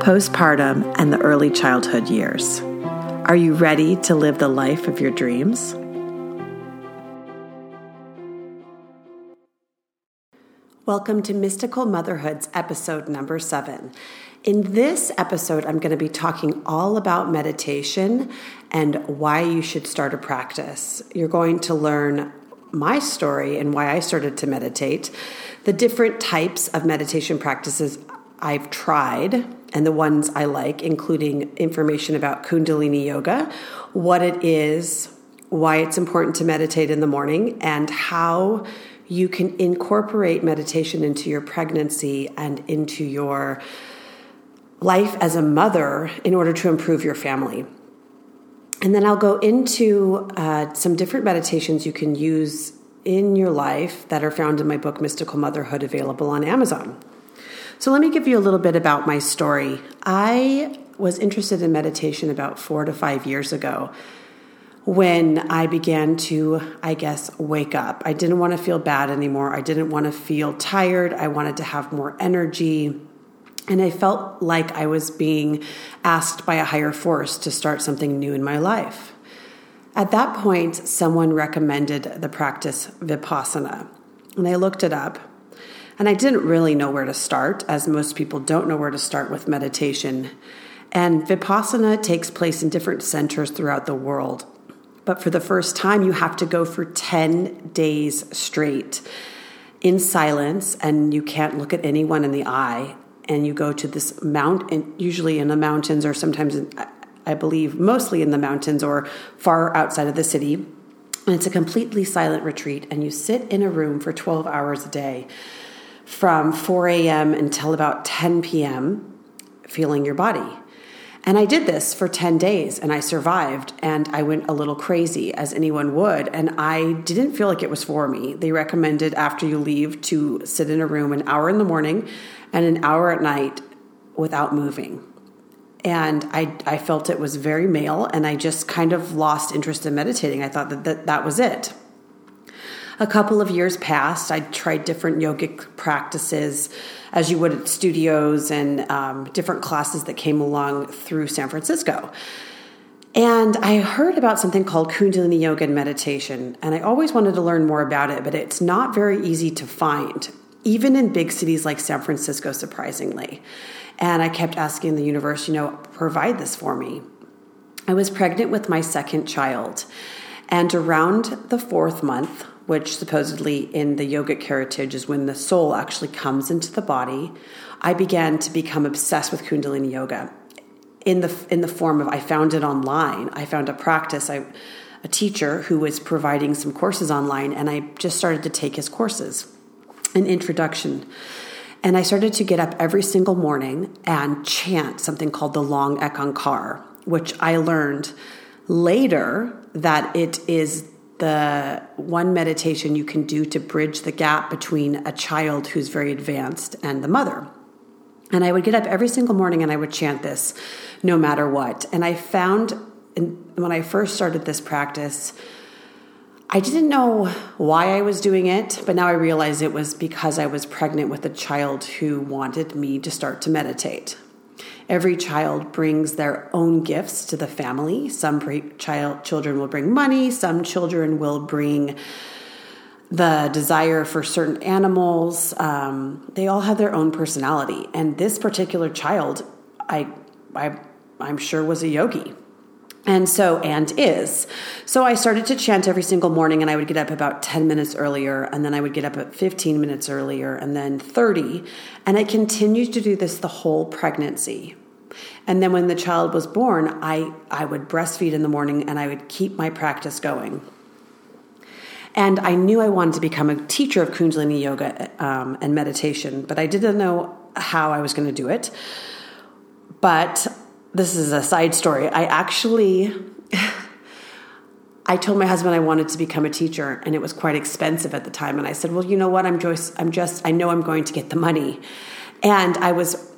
postpartum, and the early childhood years. Are you ready to live the life of your dreams? Welcome to Mystical Motherhood's episode number seven. In this episode, I'm going to be talking all about meditation and why you should start a practice. You're going to learn my story and why I started to meditate, the different types of meditation practices I've tried and the ones I like, including information about Kundalini Yoga, what it is, why it's important to meditate in the morning, and how you can incorporate meditation into your pregnancy and into your life as a mother in order to improve your family. And then I'll go into uh, some different meditations you can use in your life that are found in my book, Mystical Motherhood, available on Amazon. So, let me give you a little bit about my story. I was interested in meditation about four to five years ago when I began to, I guess, wake up. I didn't want to feel bad anymore. I didn't want to feel tired. I wanted to have more energy. And I felt like I was being asked by a higher force to start something new in my life. At that point, someone recommended the practice Vipassana. And I looked it up and I didn't really know where to start, as most people don't know where to start with meditation. And Vipassana takes place in different centers throughout the world. But for the first time, you have to go for 10 days straight in silence, and you can't look at anyone in the eye. And you go to this mountain, usually in the mountains, or sometimes, in, I believe, mostly in the mountains or far outside of the city. And it's a completely silent retreat, and you sit in a room for 12 hours a day from 4 a.m. until about 10 p.m., feeling your body. And I did this for 10 days and I survived and I went a little crazy, as anyone would. And I didn't feel like it was for me. They recommended after you leave to sit in a room an hour in the morning and an hour at night without moving. And I, I felt it was very male and I just kind of lost interest in meditating. I thought that that, that was it a couple of years passed. I tried different yogic practices, as you would at studios and um, different classes that came along through San Francisco. And I heard about something called Kundalini Yoga and meditation, and I always wanted to learn more about it, but it's not very easy to find, even in big cities like San Francisco, surprisingly. And I kept asking the universe, you know, provide this for me. I was pregnant with my second child, and around the fourth month, which supposedly in the yogic heritage is when the soul actually comes into the body, I began to become obsessed with Kundalini yoga. In the in the form of I found it online. I found a practice. I a teacher who was providing some courses online, and I just started to take his courses, an introduction. And I started to get up every single morning and chant something called the long Ek Ong Kar, which I learned later that it is the one meditation you can do to bridge the gap between a child who's very advanced and the mother. And I would get up every single morning and I would chant this no matter what. And I found when I first started this practice, I didn't know why I was doing it, but now I realize it was because I was pregnant with a child who wanted me to start to meditate. Every child brings their own gifts to the family. Some child children will bring money, some children will bring the desire for certain animals. Um, they all have their own personality, and this particular child, I, I, I'm sure was a yogi. And so, and is. So I started to chant every single morning, and I would get up about 10 minutes earlier, and then I would get up at 15 minutes earlier, and then 30. And I continued to do this the whole pregnancy. And then when the child was born, I, I would breastfeed in the morning and I would keep my practice going. And I knew I wanted to become a teacher of Kundalini yoga um, and meditation, but I didn't know how I was going to do it. But this is a side story. I actually I told my husband I wanted to become a teacher and it was quite expensive at the time and I said, "Well, you know what? I'm just I'm just I know I'm going to get the money." And I was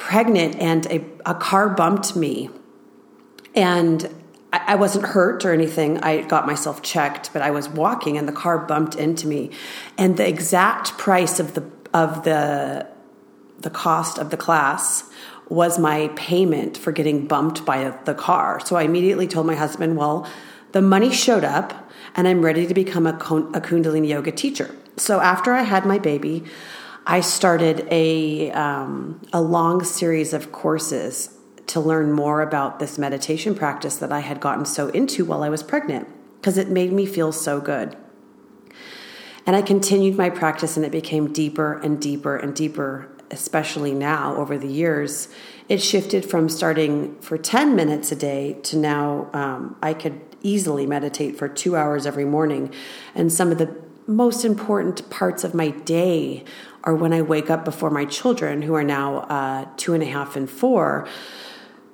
pregnant and a, a car bumped me. And I, I wasn't hurt or anything. I got myself checked, but I was walking and the car bumped into me. And the exact price of the of the the cost of the class was my payment for getting bumped by the car. So I immediately told my husband, well, the money showed up and I'm ready to become a, a Kundalini yoga teacher. So after I had my baby, I started a, um, a long series of courses to learn more about this meditation practice that I had gotten so into while I was pregnant because it made me feel so good. And I continued my practice and it became deeper and deeper and deeper especially now over the years, it shifted from starting for 10 minutes a day to now um, I could easily meditate for two hours every morning. And some of the most important parts of my day are when I wake up before my children, who are now uh, two and a half and four,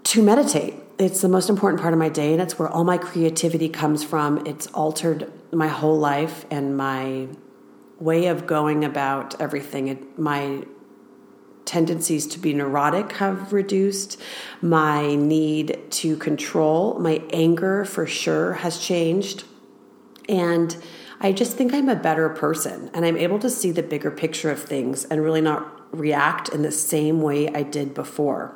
to meditate. It's the most important part of my day, and it's where all my creativity comes from. It's altered my whole life and my way of going about everything. It, my tendencies to be neurotic have reduced. My need to control, my anger for sure has changed. And I just think I'm a better person and I'm able to see the bigger picture of things and really not react in the same way I did before.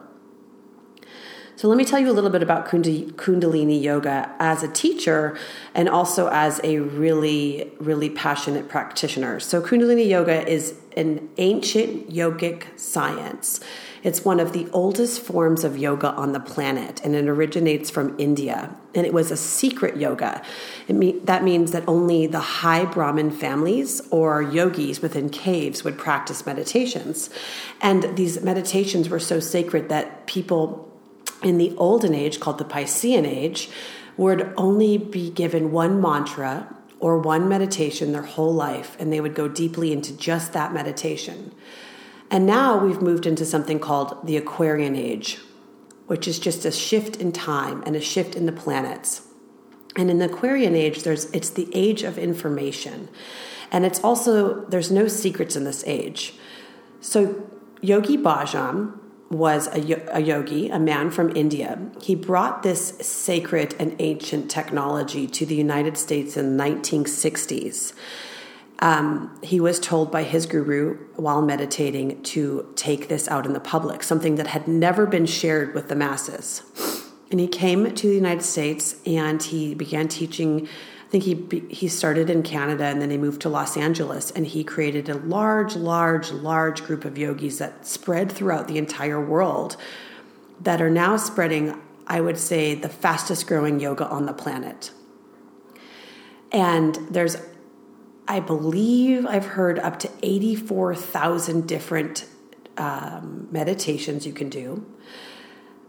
So, let me tell you a little bit about Kundalini Yoga as a teacher and also as a really, really passionate practitioner. So, Kundalini Yoga is an ancient yogic science. It's one of the oldest forms of yoga on the planet, and it originates from India. And it was a secret yoga. Mean, that means that only the high Brahmin families or yogis within caves would practice meditations. And these meditations were so sacred that people in the olden age, called the Piscean age, would only be given one mantra or one meditation their whole life, and they would go deeply into just that meditation. And now we've moved into something called the Aquarian age, which is just a shift in time and a shift in the planets. And in the Aquarian age, there's it's the age of information. And it's also there's no secrets in this age. So Yogi Bhajan, was a, a, yogi, a man from India. He brought this sacred and ancient technology to the United States in the 1960s. Um, he was told by his guru while meditating to take this out in the public, something that had never been shared with the masses. And he came to the United States and he began teaching think he he started in Canada and then he moved to Los Angeles and he created a large, large, large group of yogis that spread throughout the entire world that are now spreading, I would say, the fastest growing yoga on the planet. And there's, I believe I've heard up to 84,000 different um, meditations you can do.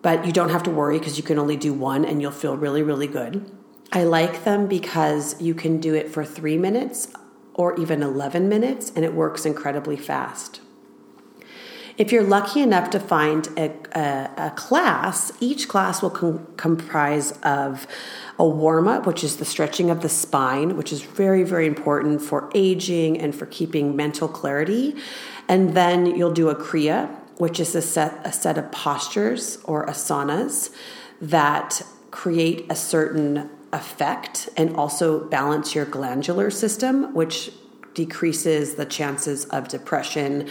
But you don't have to worry because you can only do one and you'll feel really, really good. I like them because you can do it for three minutes or even 11 minutes, and it works incredibly fast. If you're lucky enough to find a, a, a class, each class will com- comprise of a warm up, which is the stretching of the spine, which is very, very important for aging and for keeping mental clarity. And then you'll do a Kriya, which is a set, a set of postures or asanas that create a certain effect and also balance your glandular system, which decreases the chances of depression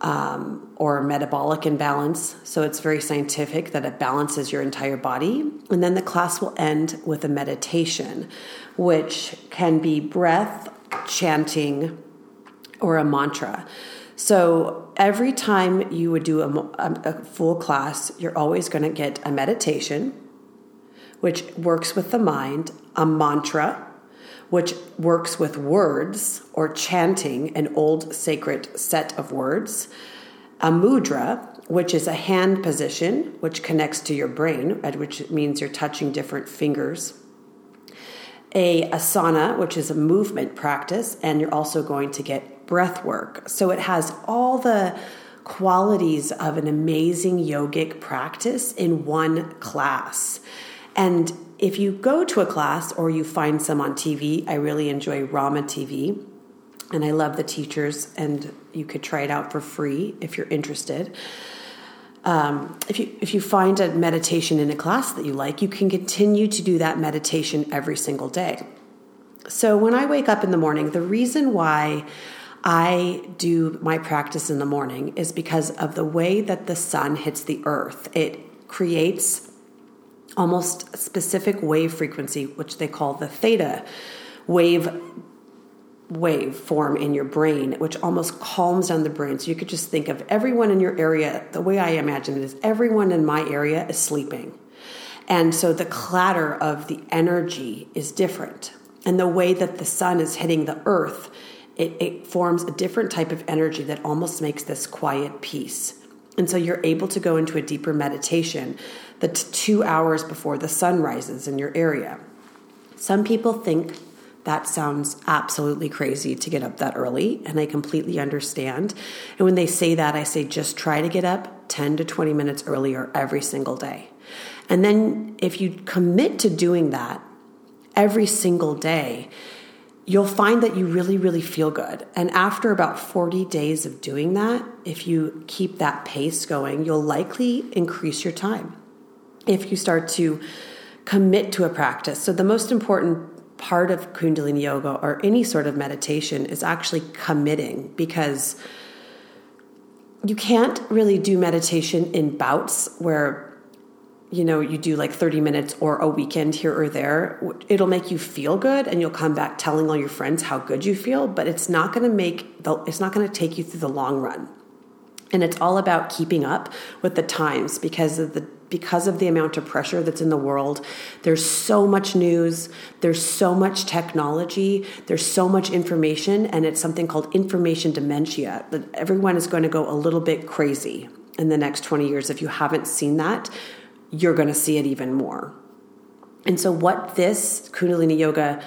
um, or metabolic imbalance. So it's very scientific that it balances your entire body. And then the class will end with a meditation, which can be breath, chanting, or a mantra. So every time you would do a, a full class, you're always going to get a meditation which works with the mind, a mantra, which works with words or chanting an old sacred set of words, a mudra, which is a hand position which connects to your brain, which means you're touching different fingers, a asana, which is a movement practice, and you're also going to get breath work. So it has all the qualities of an amazing yogic practice in one class. And if you go to a class or you find some on TV, I really enjoy Rama TV and I love the teachers, and you could try it out for free if you're interested. Um, if you if you find a meditation in a class that you like, you can continue to do that meditation every single day. So when I wake up in the morning, the reason why I do my practice in the morning is because of the way that the sun hits the earth. It creates almost specific wave frequency, which they call the theta wave wave form in your brain, which almost calms down the brain. So you could just think of everyone in your area. The way I imagine it is everyone in my area is sleeping. And so the clatter of the energy is different. And the way that the sun is hitting the earth, it, it forms a different type of energy that almost makes this quiet peace. And so you're able to go into a deeper meditation that's two hours before the sun rises in your area. Some people think that sounds absolutely crazy to get up that early, and I completely understand. And when they say that, I say just try to get up 10 to 20 minutes earlier every single day. And then if you commit to doing that every single day, you'll find that you really, really feel good. And after about 40 days of doing that, if you keep that pace going, you'll likely increase your time. If you start to commit to a practice. So, the most important part of Kundalini yoga or any sort of meditation is actually committing because you can't really do meditation in bouts where you know you do like 30 minutes or a weekend here or there it'll make you feel good and you'll come back telling all your friends how good you feel but it's not going to make the, it's not going to take you through the long run and it's all about keeping up with the times because of the because of the amount of pressure that's in the world. There's so much news, there's so much technology, there's so much information, and it's something called information dementia. That everyone is going to go a little bit crazy in the next 20 years. If you haven't seen that, you're going to see it even more. And so, what this Kundalini Yoga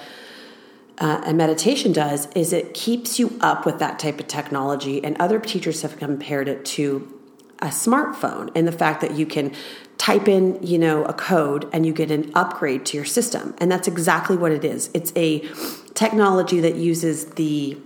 uh, and meditation does is it keeps you up with that type of technology. And other teachers have compared it to a smartphone and the fact that you can type in, you know, a code and you get an upgrade to your system. And that's exactly what it is. It's a technology that uses the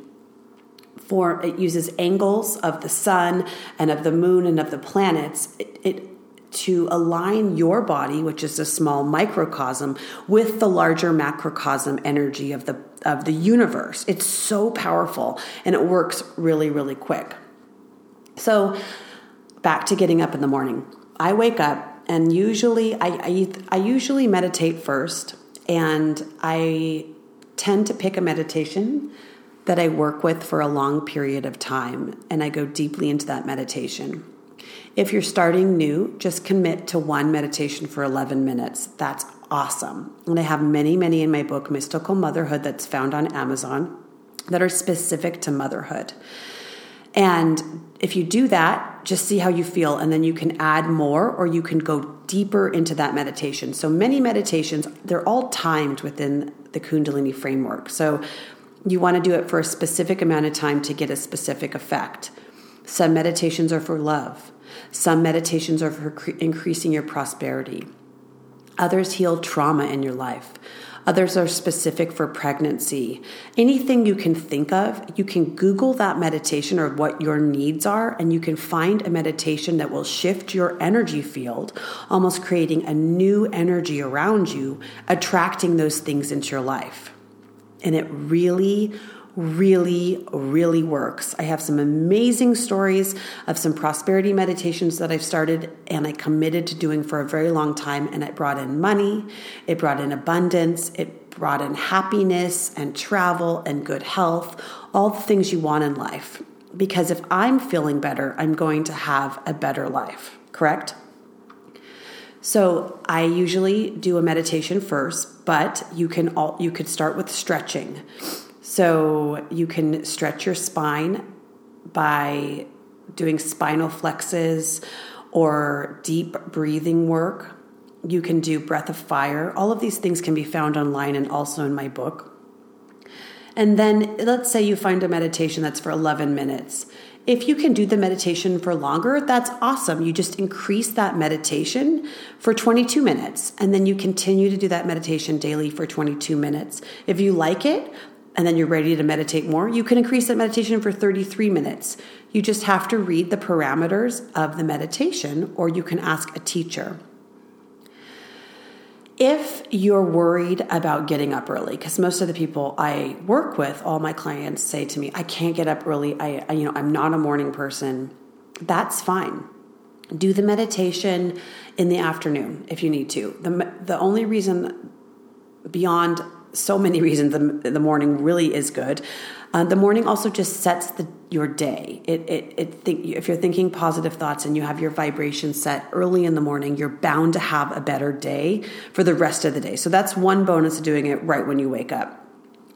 for it uses angles of the sun and of the moon and of the planets. It, it to align your body, which is a small microcosm, with the larger macrocosm energy of the of the universe. It's so powerful and it works really, really quick. So back to getting up in the morning. I wake up and usually I, I, I usually meditate first and I tend to pick a meditation that I work with for a long period of time and I go deeply into that meditation. If you're starting new, just commit to one meditation for 11 minutes. That's awesome. And I have many, many in my book, Mystical Motherhood, that's found on Amazon that are specific to motherhood. And if you do that, just see how you feel, and then you can add more or you can go deeper into that meditation. So many meditations, they're all timed within the Kundalini framework. So you want to do it for a specific amount of time to get a specific effect. Some meditations are for love, some meditations are for cre- increasing your prosperity. Others heal trauma in your life. Others are specific for pregnancy. Anything you can think of, you can Google that meditation or what your needs are, and you can find a meditation that will shift your energy field, almost creating a new energy around you, attracting those things into your life. And it really, really, really works. I have some amazing stories of some prosperity meditations that I've started and I committed to doing for a very long time. And it brought in money, it brought in abundance, it brought in happiness and travel and good health, all the things you want in life. Because if I'm feeling better, I'm going to have a better life, correct? So I usually do a meditation first, but you can all you could start with stretching. So you can stretch your spine by doing spinal flexes or deep breathing work. You can do breath of fire. All of these things can be found online and also in my book. And then let's say you find a meditation that's for 11 minutes If you can do the meditation for longer, that's awesome. You just increase that meditation for 22 minutes and then you continue to do that meditation daily for 22 minutes. If you like it, and then you're ready to meditate more, you can increase that meditation for 33 minutes. You just have to read the parameters of the meditation, or you can ask a teacher. If you're worried about getting up early, because most of the people I work with, all my clients say to me, "I can't get up early. I, I you know, I'm not a morning person." That's fine. Do the meditation in the afternoon if you need to. The the only reason beyond so many reasons the, the morning really is good. Uh, the morning also just sets the, your day. It, it, it think, if you're thinking positive thoughts and you have your vibration set early in the morning, you're bound to have a better day for the rest of the day. So that's one bonus of doing it right when you wake up.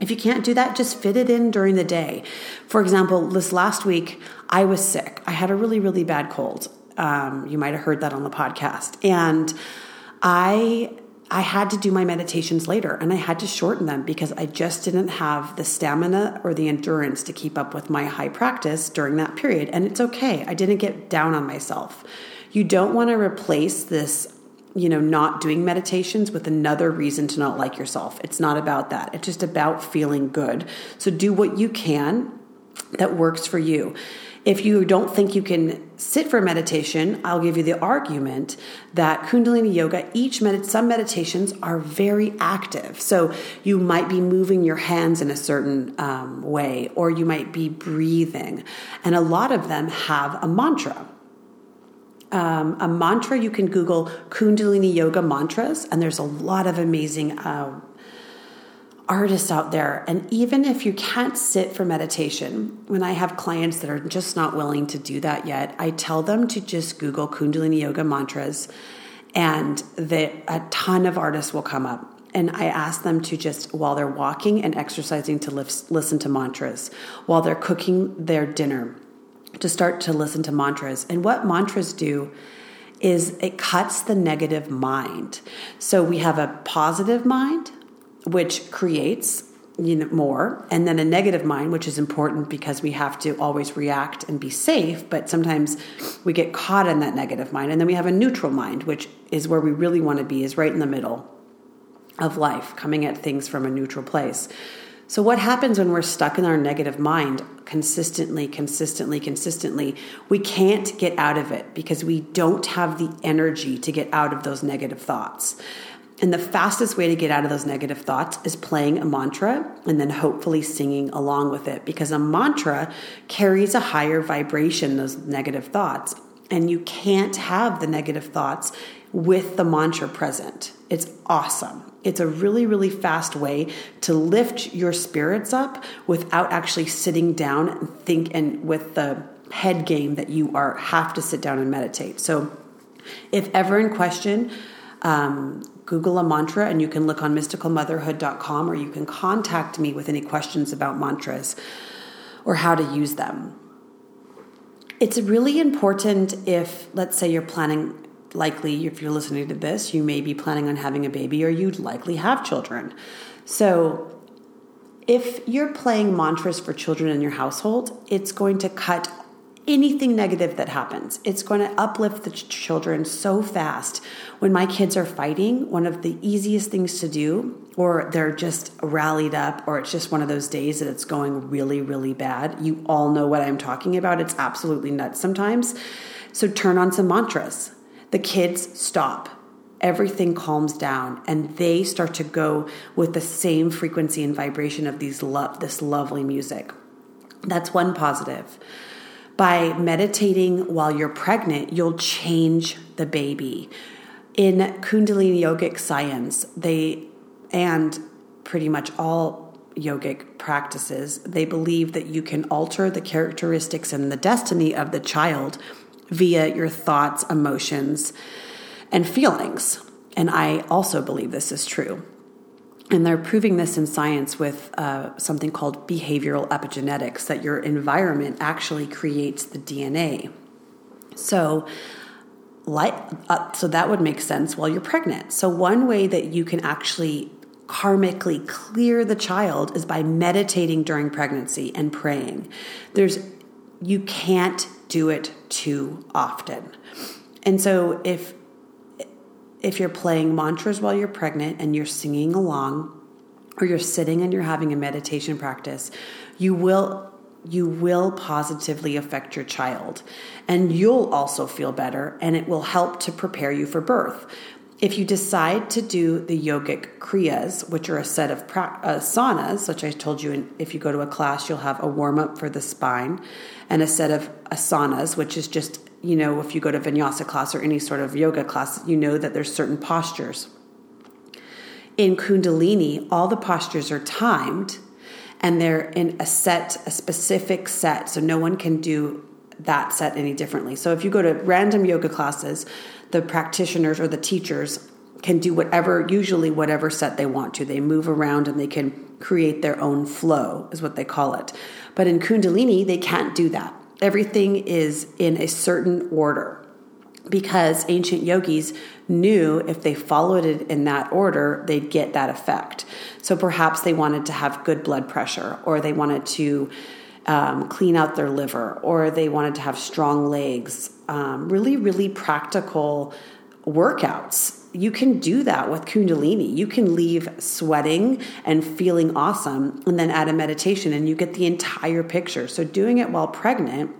If you can't do that, just fit it in during the day. For example, this last week, I was sick. I had a really, really bad cold. Um, you might have heard that on the podcast. And I I had to do my meditations later and I had to shorten them because I just didn't have the stamina or the endurance to keep up with my high practice during that period. And it's okay. I didn't get down on myself. You don't want to replace this, you know, not doing meditations with another reason to not like yourself. It's not about that. It's just about feeling good. So do what you can that works for you. If you don't think you can sit for meditation, I'll give you the argument that Kundalini yoga, each med- some meditations are very active. So you might be moving your hands in a certain um, way, or you might be breathing. And a lot of them have a mantra. Um, a mantra, you can Google Kundalini yoga mantras, and there's a lot of amazing. Uh, artists out there. And even if you can't sit for meditation, when I have clients that are just not willing to do that yet, I tell them to just Google Kundalini Yoga mantras, and the, a ton of artists will come up. And I ask them to just, while they're walking and exercising, to listen to mantras, while they're cooking their dinner, to start to listen to mantras. And what mantras do is it cuts the negative mind. So we have a positive mind, which creates you know more and then a negative mind which is important because we have to always react and be safe but sometimes we get caught in that negative mind. And then we have a neutral mind which is where we really want to be is right in the middle of life coming at things from a neutral place. So what happens when we're stuck in our negative mind consistently consistently consistently? We can't get out of it because we don't have the energy to get out of those negative thoughts and the fastest way to get out of those negative thoughts is playing a mantra and then hopefully singing along with it because a mantra carries a higher vibration, those negative thoughts. And you can't have the negative thoughts with the mantra present. It's awesome. It's a really, really fast way to lift your spirits up without actually sitting down and think and with the head game that you are have to sit down and meditate. So if ever in question, um, Google a mantra and you can look on mysticalmotherhood.com or you can contact me with any questions about mantras or how to use them. It's really important if, let's say, you're planning, likely, if you're listening to this, you may be planning on having a baby or you'd likely have children. So, if you're playing mantras for children in your household, it's going to cut anything negative that happens. It's going to uplift the ch- children so fast. When my kids are fighting, one of the easiest things to do, or they're just rallied up, or it's just one of those days that it's going really, really bad. You all know what I'm talking about. It's absolutely nuts sometimes. So turn on some mantras. The kids stop. Everything calms down and they start to go with the same frequency and vibration of these love this lovely music. That's one positive by meditating while you're pregnant, you'll change the baby. In Kundalini yogic science, they and pretty much all yogic practices, they believe that you can alter the characteristics and the destiny of the child via your thoughts, emotions, and feelings. And I also believe this is true. And they're proving this in science with uh, something called behavioral epigenetics that your environment actually creates the DNA. So, like, uh, so that would make sense while you're pregnant. So, one way that you can actually karmically clear the child is by meditating during pregnancy and praying. There's you can't do it too often. And so if if you're playing mantras while you're pregnant and you're singing along or you're sitting and you're having a meditation practice, you will you will positively affect your child and you'll also feel better and it will help to prepare you for birth. If you decide to do the yogic kriyas, which are a set of pra- uh, asanas, which I told you, in, if you go to a class, you'll have a warm up for the spine, and a set of asanas, which is just, you know, if you go to vinyasa class or any sort of yoga class, you know that there's certain postures. In Kundalini, all the postures are timed and they're in a set, a specific set, so no one can do that set any differently. So if you go to random yoga classes, the practitioners or the teachers can do whatever, usually whatever set they want to. They move around and they can create their own flow, is what they call it. But in Kundalini, they can't do that. Everything is in a certain order because ancient yogis knew if they followed it in that order, they'd get that effect. So perhaps they wanted to have good blood pressure or they wanted to um, clean out their liver, or they wanted to have strong legs. Um, really, really practical workouts. You can do that with Kundalini. You can leave sweating and feeling awesome, and then add a meditation, and you get the entire picture. So, doing it while pregnant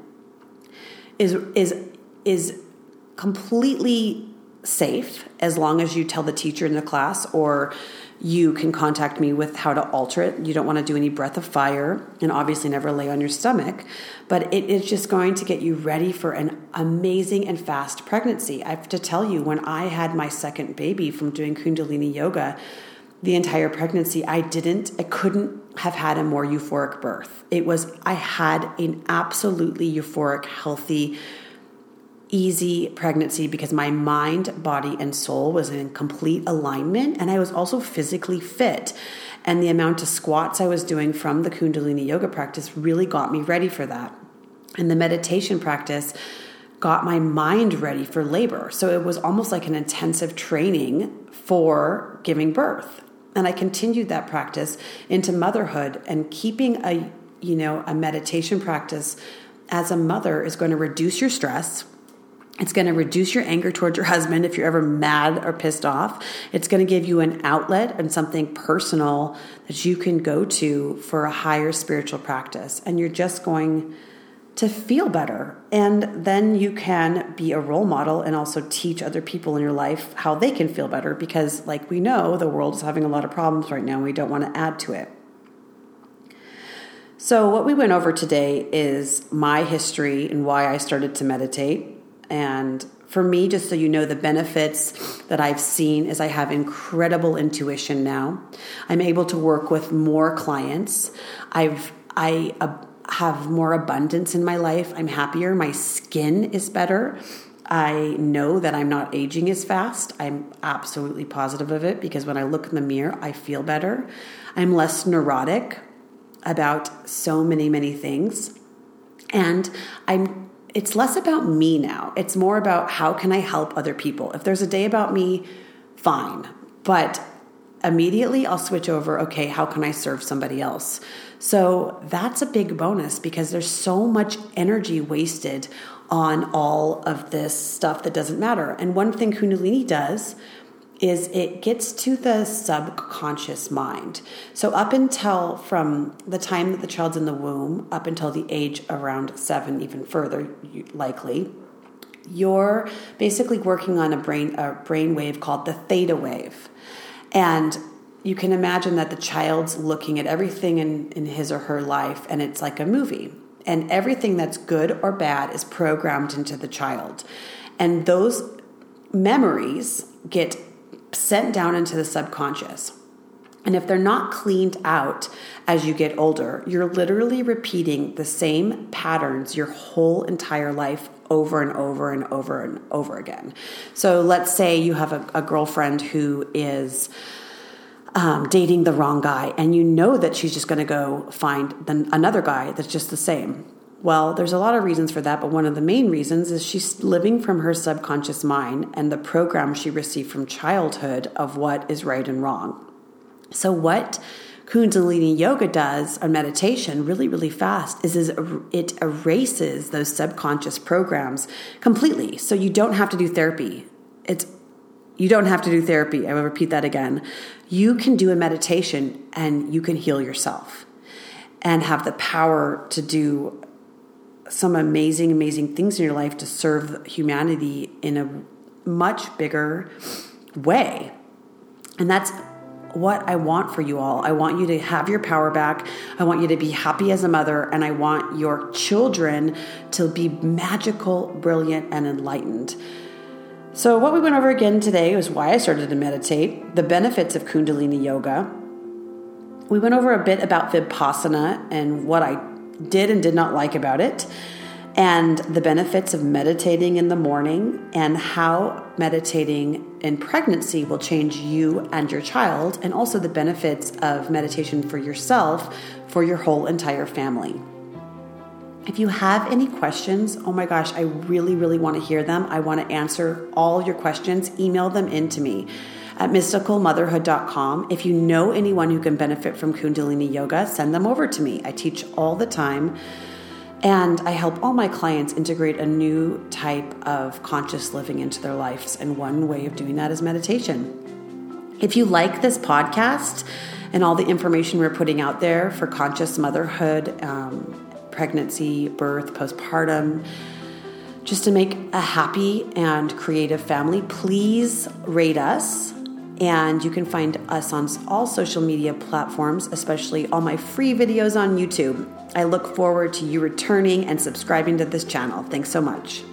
is is is completely safe as long as you tell the teacher in the class or you can contact me with how to alter it. You don't want to do any breath of fire and obviously never lay on your stomach, but it is just going to get you ready for an amazing and fast pregnancy. I have to tell you, when I had my second baby from doing Kundalini yoga, the entire pregnancy, I didn't, I couldn't have had a more euphoric birth. It was, I had an absolutely euphoric, healthy, easy pregnancy because my mind, body, and soul was in complete alignment. And I was also physically fit. And the amount of squats I was doing from the Kundalini yoga practice really got me ready for that. And the meditation practice got my mind ready for labor. So it was almost like an intensive training for giving birth. And I continued that practice into motherhood and keeping a you know a meditation practice as a mother is going to reduce your stress it's going to reduce your anger towards your husband if you're ever mad or pissed off. It's going to give you an outlet and something personal that you can go to for a higher spiritual practice. And you're just going to feel better. And then you can be a role model and also teach other people in your life how they can feel better because, like we know, the world is having a lot of problems right now. And we don't want to add to it. So, what we went over today is my history and why I started to meditate and for me, just so you know, the benefits that I've seen is I have incredible intuition now. I'm able to work with more clients. I've I uh, have more abundance in my life. I'm happier. My skin is better. I know that I'm not aging as fast. I'm absolutely positive of it because when I look in the mirror, I feel better. I'm less neurotic about so many, many things. And I'm it's less about me now. It's more about how can I help other people. If there's a day about me, fine. But immediately I'll switch over, okay, how can I serve somebody else? So that's a big bonus because there's so much energy wasted on all of this stuff that doesn't matter. And one thing Kundalini does is it gets to the subconscious mind. So, up until from the time that the child's in the womb, up until the age around seven, even further likely, you're basically working on a brain a brain wave called the theta wave, and you can imagine that the child's looking at everything in, in his or her life, and it's like a movie. And everything that's good or bad is programmed into the child. And those memories get sent down into the subconscious. And if they're not cleaned out as you get older, you're literally repeating the same patterns your whole entire life over and over and over and over again. So let's say you have a, a girlfriend who is um, dating the wrong guy, and you know that she's just going to go find the, another guy that's just the same. Well, there's a lot of reasons for that, but one of the main reasons is she's living from her subconscious mind and the program she received from childhood of what is right and wrong. So, what Kundalini yoga does on meditation really, really fast is, is er, it erases those subconscious programs completely. So you don't have to do therapy. It's you don't have to do therapy. I will repeat that again. You can do a meditation and you can heal yourself and have the power to do some amazing, amazing things in your life to serve humanity in a much bigger way. And that's what I want for you all. I want you to have your power back. I want you to be happy as a mother, and I want your children to be magical, brilliant, and enlightened. So, what we went over again today was why I started to meditate, the benefits of Kundalini Yoga. We went over a bit about Vipassana and what I did and did not like about it and the benefits of meditating in the morning and how meditating in pregnancy will change you and your child, and also the benefits of meditation for yourself for your whole entire family. If you have any questions, oh my gosh, I really, really want to hear them. I want to answer all your questions. Email them in to me at mysticalmotherhood.com. If you know anyone who can benefit from Kundalini Yoga, send them over to me. I teach all the time. And I help all my clients integrate a new type of conscious living into their lives. And one way of doing that is meditation. If you like this podcast and all the information we're putting out there for conscious motherhood, um, pregnancy, birth, postpartum, just to make a happy and creative family, please rate us. And you can find us on all social media platforms, especially all my free videos on YouTube. I look forward to you returning and subscribing to this channel. Thanks so much.